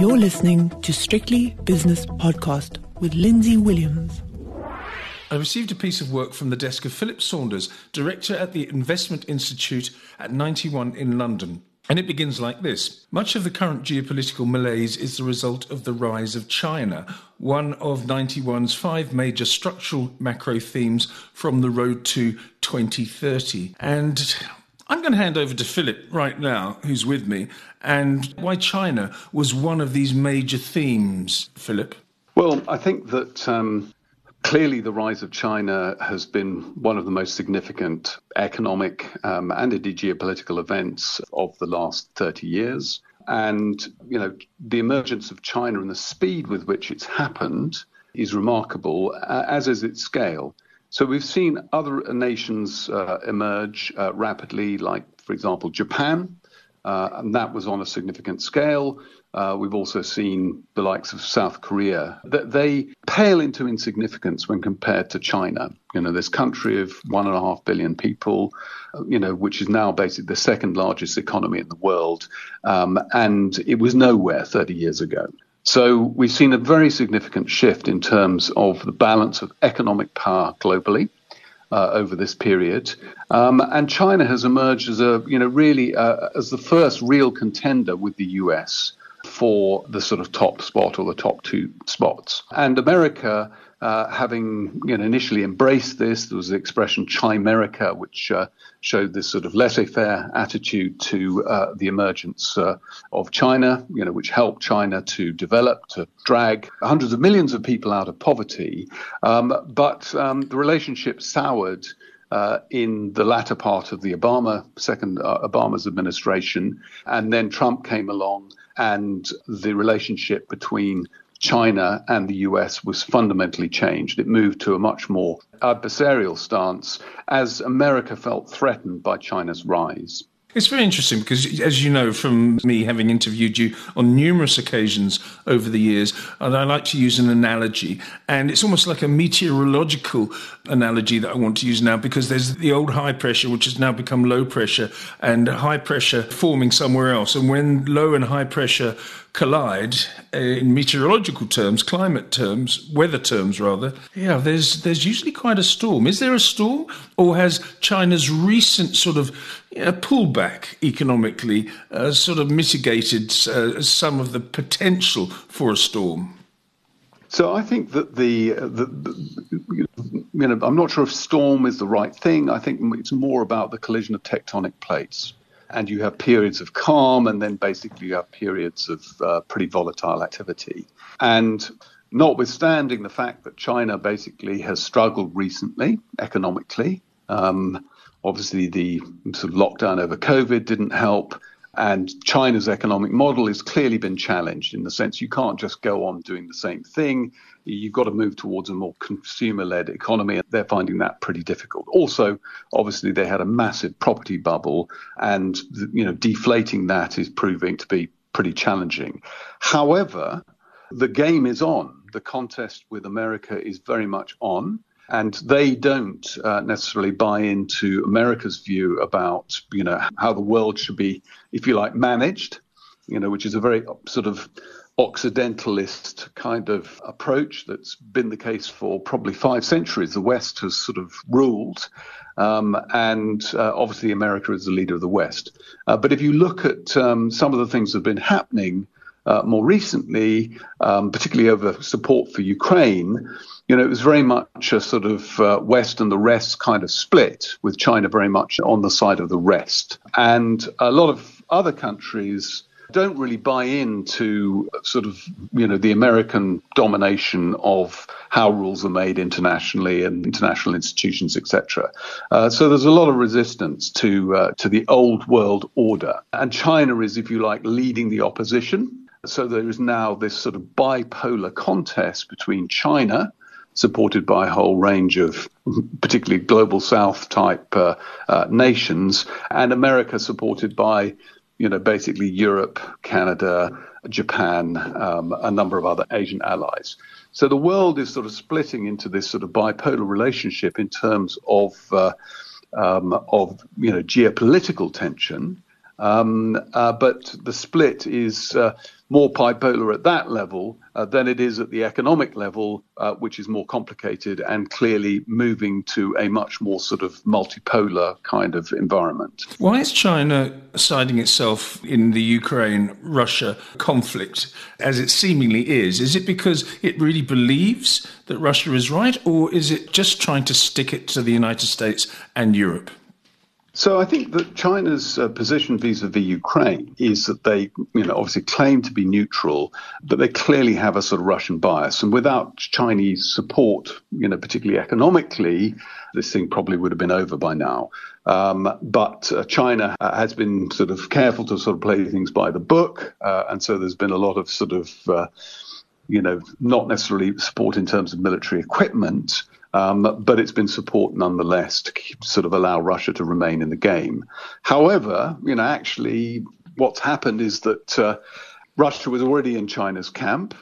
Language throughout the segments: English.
You're listening to Strictly Business Podcast with Lindsay Williams. I received a piece of work from the desk of Philip Saunders, director at the Investment Institute at Ninety One in London. And it begins like this Much of the current geopolitical malaise is the result of the rise of China, one of Ninety One's five major structural macro themes from the road to 2030. And I'm going to hand over to Philip right now, who's with me, and why China was one of these major themes, Philip. Well, I think that um, clearly the rise of China has been one of the most significant economic um, and indeed geopolitical events of the last 30 years. And, you know, the emergence of China and the speed with which it's happened is remarkable, as is its scale. So we've seen other nations uh, emerge uh, rapidly, like, for example, Japan, uh, and that was on a significant scale. We've also seen the likes of South Korea. That they pale into insignificance when compared to China. You know, this country of one and a half billion people, you know, which is now basically the second largest economy in the world, um, and it was nowhere 30 years ago. So we've seen a very significant shift in terms of the balance of economic power globally uh, over this period. Um, and China has emerged as a, you know, really uh, as the first real contender with the US for the sort of top spot or the top two spots. And America, uh, having you know, initially embraced this, there was the expression Chimerica, which uh, showed this sort of laissez-faire attitude to uh, the emergence uh, of China, you know, which helped China to develop, to drag hundreds of millions of people out of poverty. Um, but um, the relationship soured. Uh, in the latter part of the Obama second uh, Obama's administration, and then Trump came along, and the relationship between China and the US was fundamentally changed. It moved to a much more adversarial stance as America felt threatened by China's rise. It's very interesting because, as you know from me having interviewed you on numerous occasions over the years, and I like to use an analogy, and it's almost like a meteorological analogy that I want to use now because there's the old high pressure, which has now become low pressure, and high pressure forming somewhere else. And when low and high pressure collide uh, in meteorological terms, climate terms, weather terms rather, yeah, there's there's usually quite a storm. Is there a storm, or has China's recent sort of you know, pullback economically uh, sort of mitigated uh, some of the potential for a storm? So I think that the, uh, the, you know I'm not sure if storm is the right thing. I think it's more about the collision of tectonic plates and you have periods of calm, and then basically you have periods of uh, pretty volatile activity. And notwithstanding the fact that China basically has struggled recently economically, um, obviously the sort of lockdown over COVID didn't help. And China's economic model has clearly been challenged in the sense you can't just go on doing the same thing. You've got to move towards a more consumer led economy. And they're finding that pretty difficult. Also, obviously, they had a massive property bubble, and you know, deflating that is proving to be pretty challenging. However, the game is on. The contest with America is very much on and they don't uh, necessarily buy into America's view about you know how the world should be, if you like, managed. You know, which is a very sort of Occidentalist kind of approach that's been the case for probably five centuries. The West has sort of ruled, um, and uh, obviously America is the leader of the West. Uh, but if you look at um, some of the things that have been happening uh, more recently, um, particularly over support for Ukraine, you know, it was very much a sort of uh, West and the rest kind of split, with China very much on the side of the rest. And a lot of other countries don't really buy into sort of, you know, the American domination of how rules are made internationally and international institutions, etc. Uh, so there's a lot of resistance to uh, to the old world order, and China is, if you like, leading the opposition. So there is now this sort of bipolar contest between China supported by a whole range of particularly global south type uh, uh, nations, and America supported by, you know, basically Europe, Canada, Japan, um, a number of other Asian allies. So the world is sort of splitting into this sort of bipolar relationship in terms of uh, um, of you know geopolitical tension. Um, uh, but the split is uh, more bipolar at that level uh, than it is at the economic level, uh, which is more complicated and clearly moving to a much more sort of multipolar kind of environment. Why is China siding itself in the Ukraine Russia conflict as it seemingly is? Is it because it really believes that Russia is right, or is it just trying to stick it to the United States and Europe? So I think that China's uh, position vis-a-vis Ukraine is that they, you know, obviously claim to be neutral, but they clearly have a sort of Russian bias. And without Chinese support, you know, particularly economically, this thing probably would have been over by now. Um, but uh, China has been sort of careful to sort of play things by the book, uh, and so there's been a lot of sort of, uh, you know, not necessarily support in terms of military equipment. Um, but it's been support nonetheless to keep, sort of allow Russia to remain in the game. However, you know, actually, what's happened is that uh, Russia was already in China's camp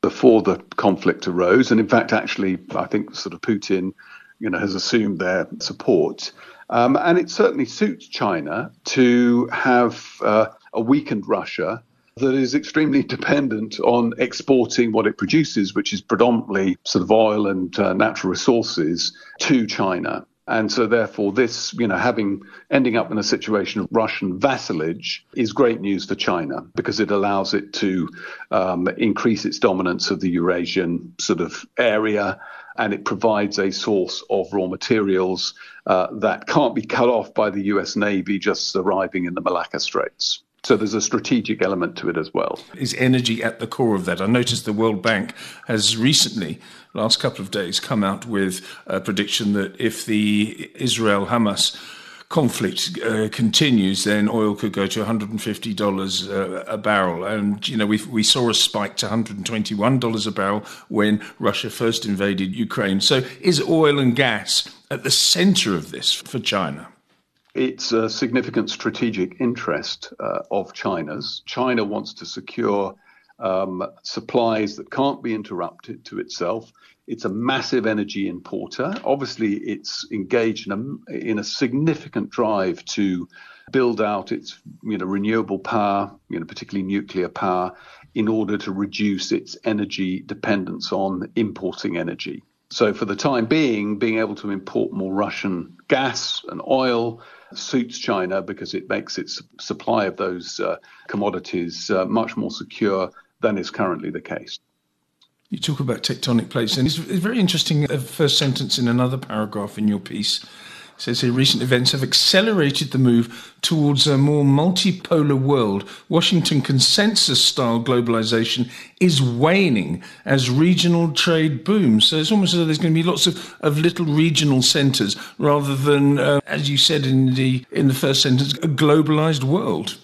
before the conflict arose, and in fact, actually, I think sort of Putin, you know, has assumed their support. Um, and it certainly suits China to have uh, a weakened Russia that is extremely dependent on exporting what it produces, which is predominantly sort of oil and uh, natural resources, to China. And so, therefore, this, you know, having ending up in a situation of Russian vassalage is great news for China because it allows it to um, increase its dominance of the Eurasian sort of area and it provides a source of raw materials uh, that can't be cut off by the US Navy just arriving in the Malacca Straits. So there's a strategic element to it as well. Is energy at the core of that? I noticed the World Bank has recently, last couple of days, come out with a prediction that if the Israel Hamas conflict uh, continues, then oil could go to $150 uh, a barrel. And, you know, we, we saw a spike to $121 a barrel when Russia first invaded Ukraine. So is oil and gas at the center of this for China? It's a significant strategic interest uh, of China's. China wants to secure um, supplies that can't be interrupted to itself. It's a massive energy importer. Obviously, it's engaged in a, in a significant drive to build out its you know, renewable power, you know, particularly nuclear power, in order to reduce its energy dependence on importing energy. So, for the time being, being able to import more Russian gas and oil suits China because it makes its supply of those uh, commodities uh, much more secure than is currently the case. You talk about tectonic plates, and it's, it's very interesting. The first sentence in another paragraph in your piece says here recent events have accelerated the move towards a more multipolar world. Washington consensus style globalization is waning as regional trade booms. So it's almost as though there's going to be lots of, of little regional centers rather than, uh, as you said in the, in the first sentence, a globalized world.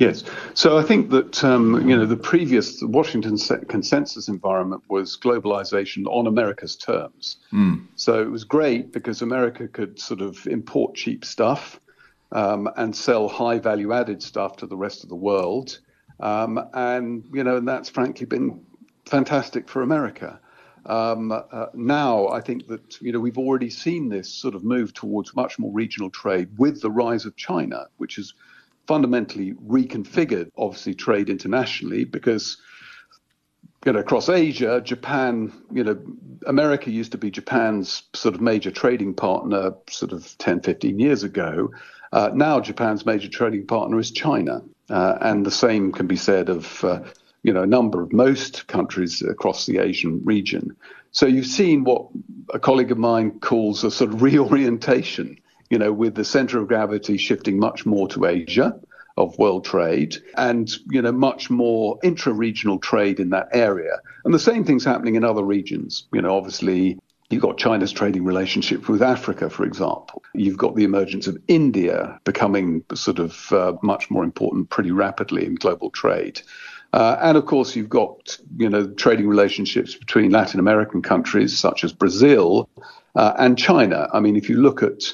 Yes. So I think that um, you know the previous Washington consensus environment was globalization on America's terms. Mm. So it was great because America could sort of import cheap stuff um, and sell high value added stuff to the rest of the world, um, and you know and that's frankly been fantastic for America. Um, uh, now, I think that you know we've already seen this sort of move towards much more regional trade with the rise of China, which is fundamentally reconfigured, obviously, trade internationally because you know, across Asia, Japan, you know, America used to be Japan's sort of major trading partner sort of 10, 15 years ago. Uh, now Japan's major trading partner is China. Uh, and the same can be said of, uh, you know, a number of most countries across the Asian region. So you've seen what a colleague of mine calls a sort of reorientation you know, with the center of gravity shifting much more to Asia of world trade and, you know, much more intra-regional trade in that area. And the same thing's happening in other regions. You know, obviously You've got China's trading relationship with Africa, for example. You've got the emergence of India becoming sort of uh, much more important pretty rapidly in global trade. Uh, and of course, you've got you know trading relationships between Latin American countries such as Brazil uh, and China. I mean, if you look at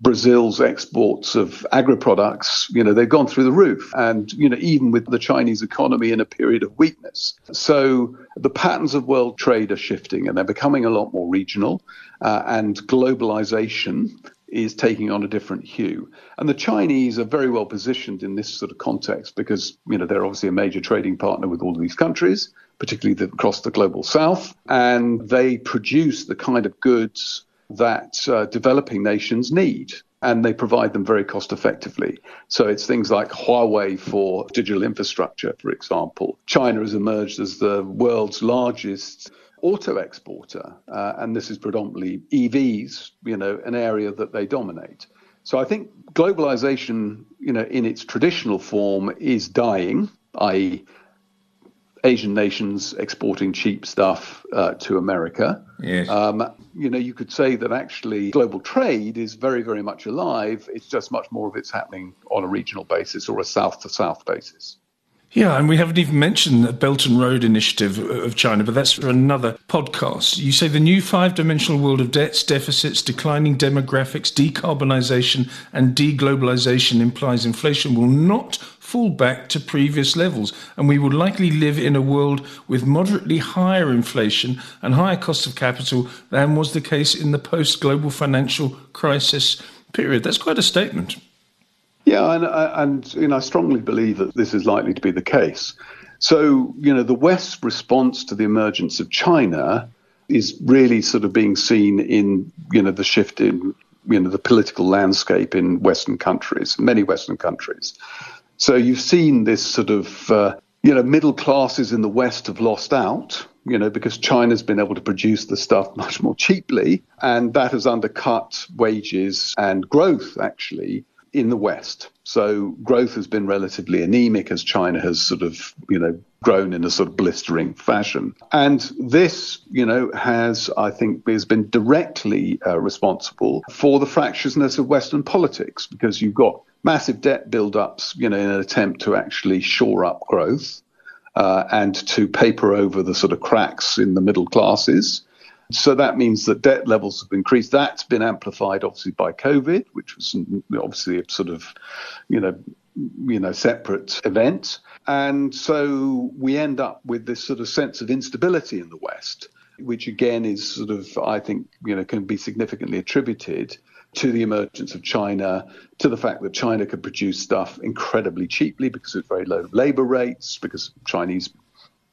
Brazil's exports of agri products, you know, they've gone through the roof. And, you know, even with the Chinese economy in a period of weakness. So the patterns of world trade are shifting and they're becoming a lot more regional. Uh, and globalization is taking on a different hue. And the Chinese are very well positioned in this sort of context because, you know, they're obviously a major trading partner with all of these countries, particularly the, across the global south. And they produce the kind of goods that uh, developing nations need and they provide them very cost effectively. So it's things like Huawei for digital infrastructure, for example. China has emerged as the world's largest auto exporter, uh, and this is predominantly EVs, you know, an area that they dominate. So I think globalization, you know, in its traditional form is dying, i.e., Asian nations exporting cheap stuff uh, to America. Yes. Um, you know, you could say that actually global trade is very, very much alive. It's just much more of it's happening on a regional basis or a south to south basis. Yeah, and we haven't even mentioned the Belt and Road Initiative of China, but that's for another podcast. You say the new five dimensional world of debts, deficits, declining demographics, decarbonisation, and deglobalisation implies inflation will not fall back to previous levels, and we will likely live in a world with moderately higher inflation and higher costs of capital than was the case in the post global financial crisis period. That's quite a statement. Yeah, and, uh, and you know, I strongly believe that this is likely to be the case. So, you know, the West's response to the emergence of China is really sort of being seen in, you know, the shift in, you know, the political landscape in Western countries, many Western countries. So you've seen this sort of, uh, you know, middle classes in the West have lost out, you know, because China's been able to produce the stuff much more cheaply, and that has undercut wages and growth, actually, in the West. So growth has been relatively anemic as China has sort of, you know, grown in a sort of blistering fashion. And this, you know, has, I think, has been directly uh, responsible for the fractiousness of Western politics because you've got massive debt build-ups, you know, in an attempt to actually shore up growth uh, and to paper over the sort of cracks in the middle classes. So that means that debt levels have increased. That's been amplified, obviously, by COVID, which was obviously a sort of, you know, you know, separate event. And so we end up with this sort of sense of instability in the West, which again is sort of, I think, you know, can be significantly attributed to the emergence of China, to the fact that China could produce stuff incredibly cheaply because of very low labor rates, because Chinese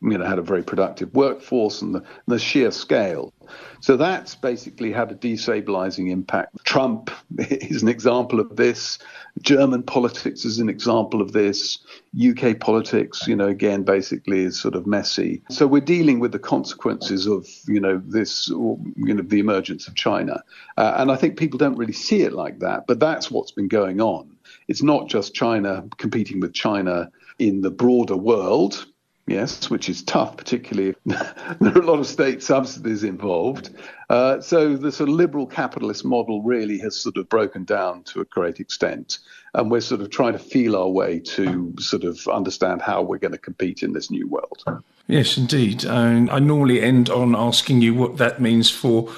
you know, had a very productive workforce and the, the sheer scale. So that's basically had a destabilizing impact. Trump is an example of this. German politics is an example of this. UK politics, you know, again, basically is sort of messy. So we're dealing with the consequences of, you know, this, you know, the emergence of China. Uh, and I think people don't really see it like that, but that's what's been going on. It's not just China competing with China in the broader world, yes, which is tough, particularly there are a lot of state subsidies involved. Uh, so the sort of liberal capitalist model really has sort of broken down to a great extent. And we're sort of trying to feel our way to sort of understand how we're going to compete in this new world. Yes, indeed. I, I normally end on asking you what that means for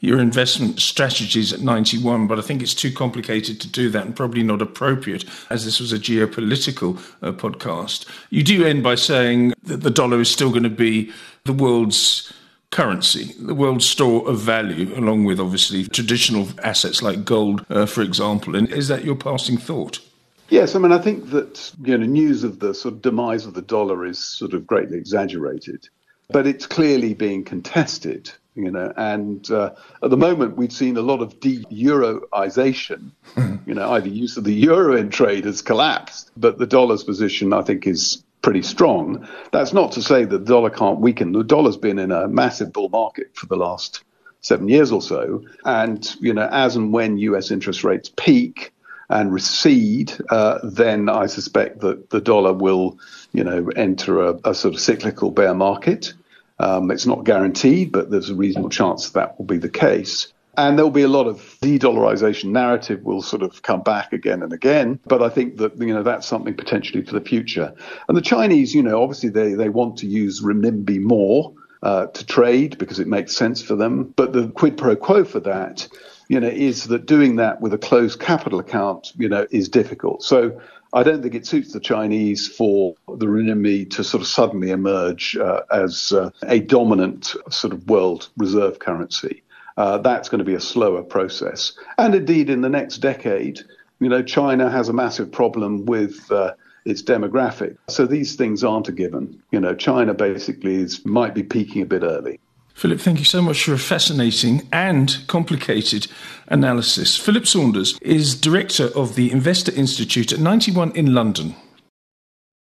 your investment strategies at Ninety One, but I think it's too complicated to do that and probably not appropriate as this was a geopolitical uh, podcast. You do end by saying that the dollar is still going to be the world's currency, the world's store of value, along with obviously traditional assets like gold, uh, for example. And is that your passing thought? Yes, I mean, I think that you know news of the sort of demise of the dollar is sort of greatly exaggerated, but it's clearly being contested you know, and uh, at the moment we've seen a lot of de-euroization. you know, either use of the euro in trade has collapsed, but the dollar's position, I think, is pretty strong. That's not to say that the dollar can't weaken. The dollar's been in a massive bull market for the last seven years or so, and you know, as and when U.S. interest rates peak and recede, uh, then I suspect that the dollar will, you know, enter a, a sort of cyclical bear market. Um, it's not guaranteed, but there's a reasonable chance that will be the case. And there'll be a lot of de-dollarization narrative will sort of come back again and again. But I think that, you know, that's something potentially for the future. And the Chinese, you know, obviously they, they want to use renminbi more uh, to trade because it makes sense for them. But the quid pro quo for that, you know, is that doing that with a closed capital account, you know, is difficult. So I don't think it suits the Chinese for the renminbi to sort of suddenly emerge uh, as uh, a dominant sort of world reserve currency. uh, that's going to be a slower process. And indeed, in the next decade, you know, China has a massive problem with uh, its demographic. So these things aren't a given. You know, China basically is, might be peaking a bit early. Philip, thank you so much for a fascinating and complicated analysis. Philip Saunders is director of the Investor Institute at Ninety One in London.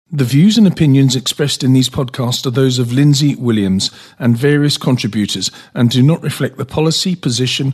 The views and opinions expressed in these podcasts are those of Lindsay Williams and various contributors and do not reflect the policy, position,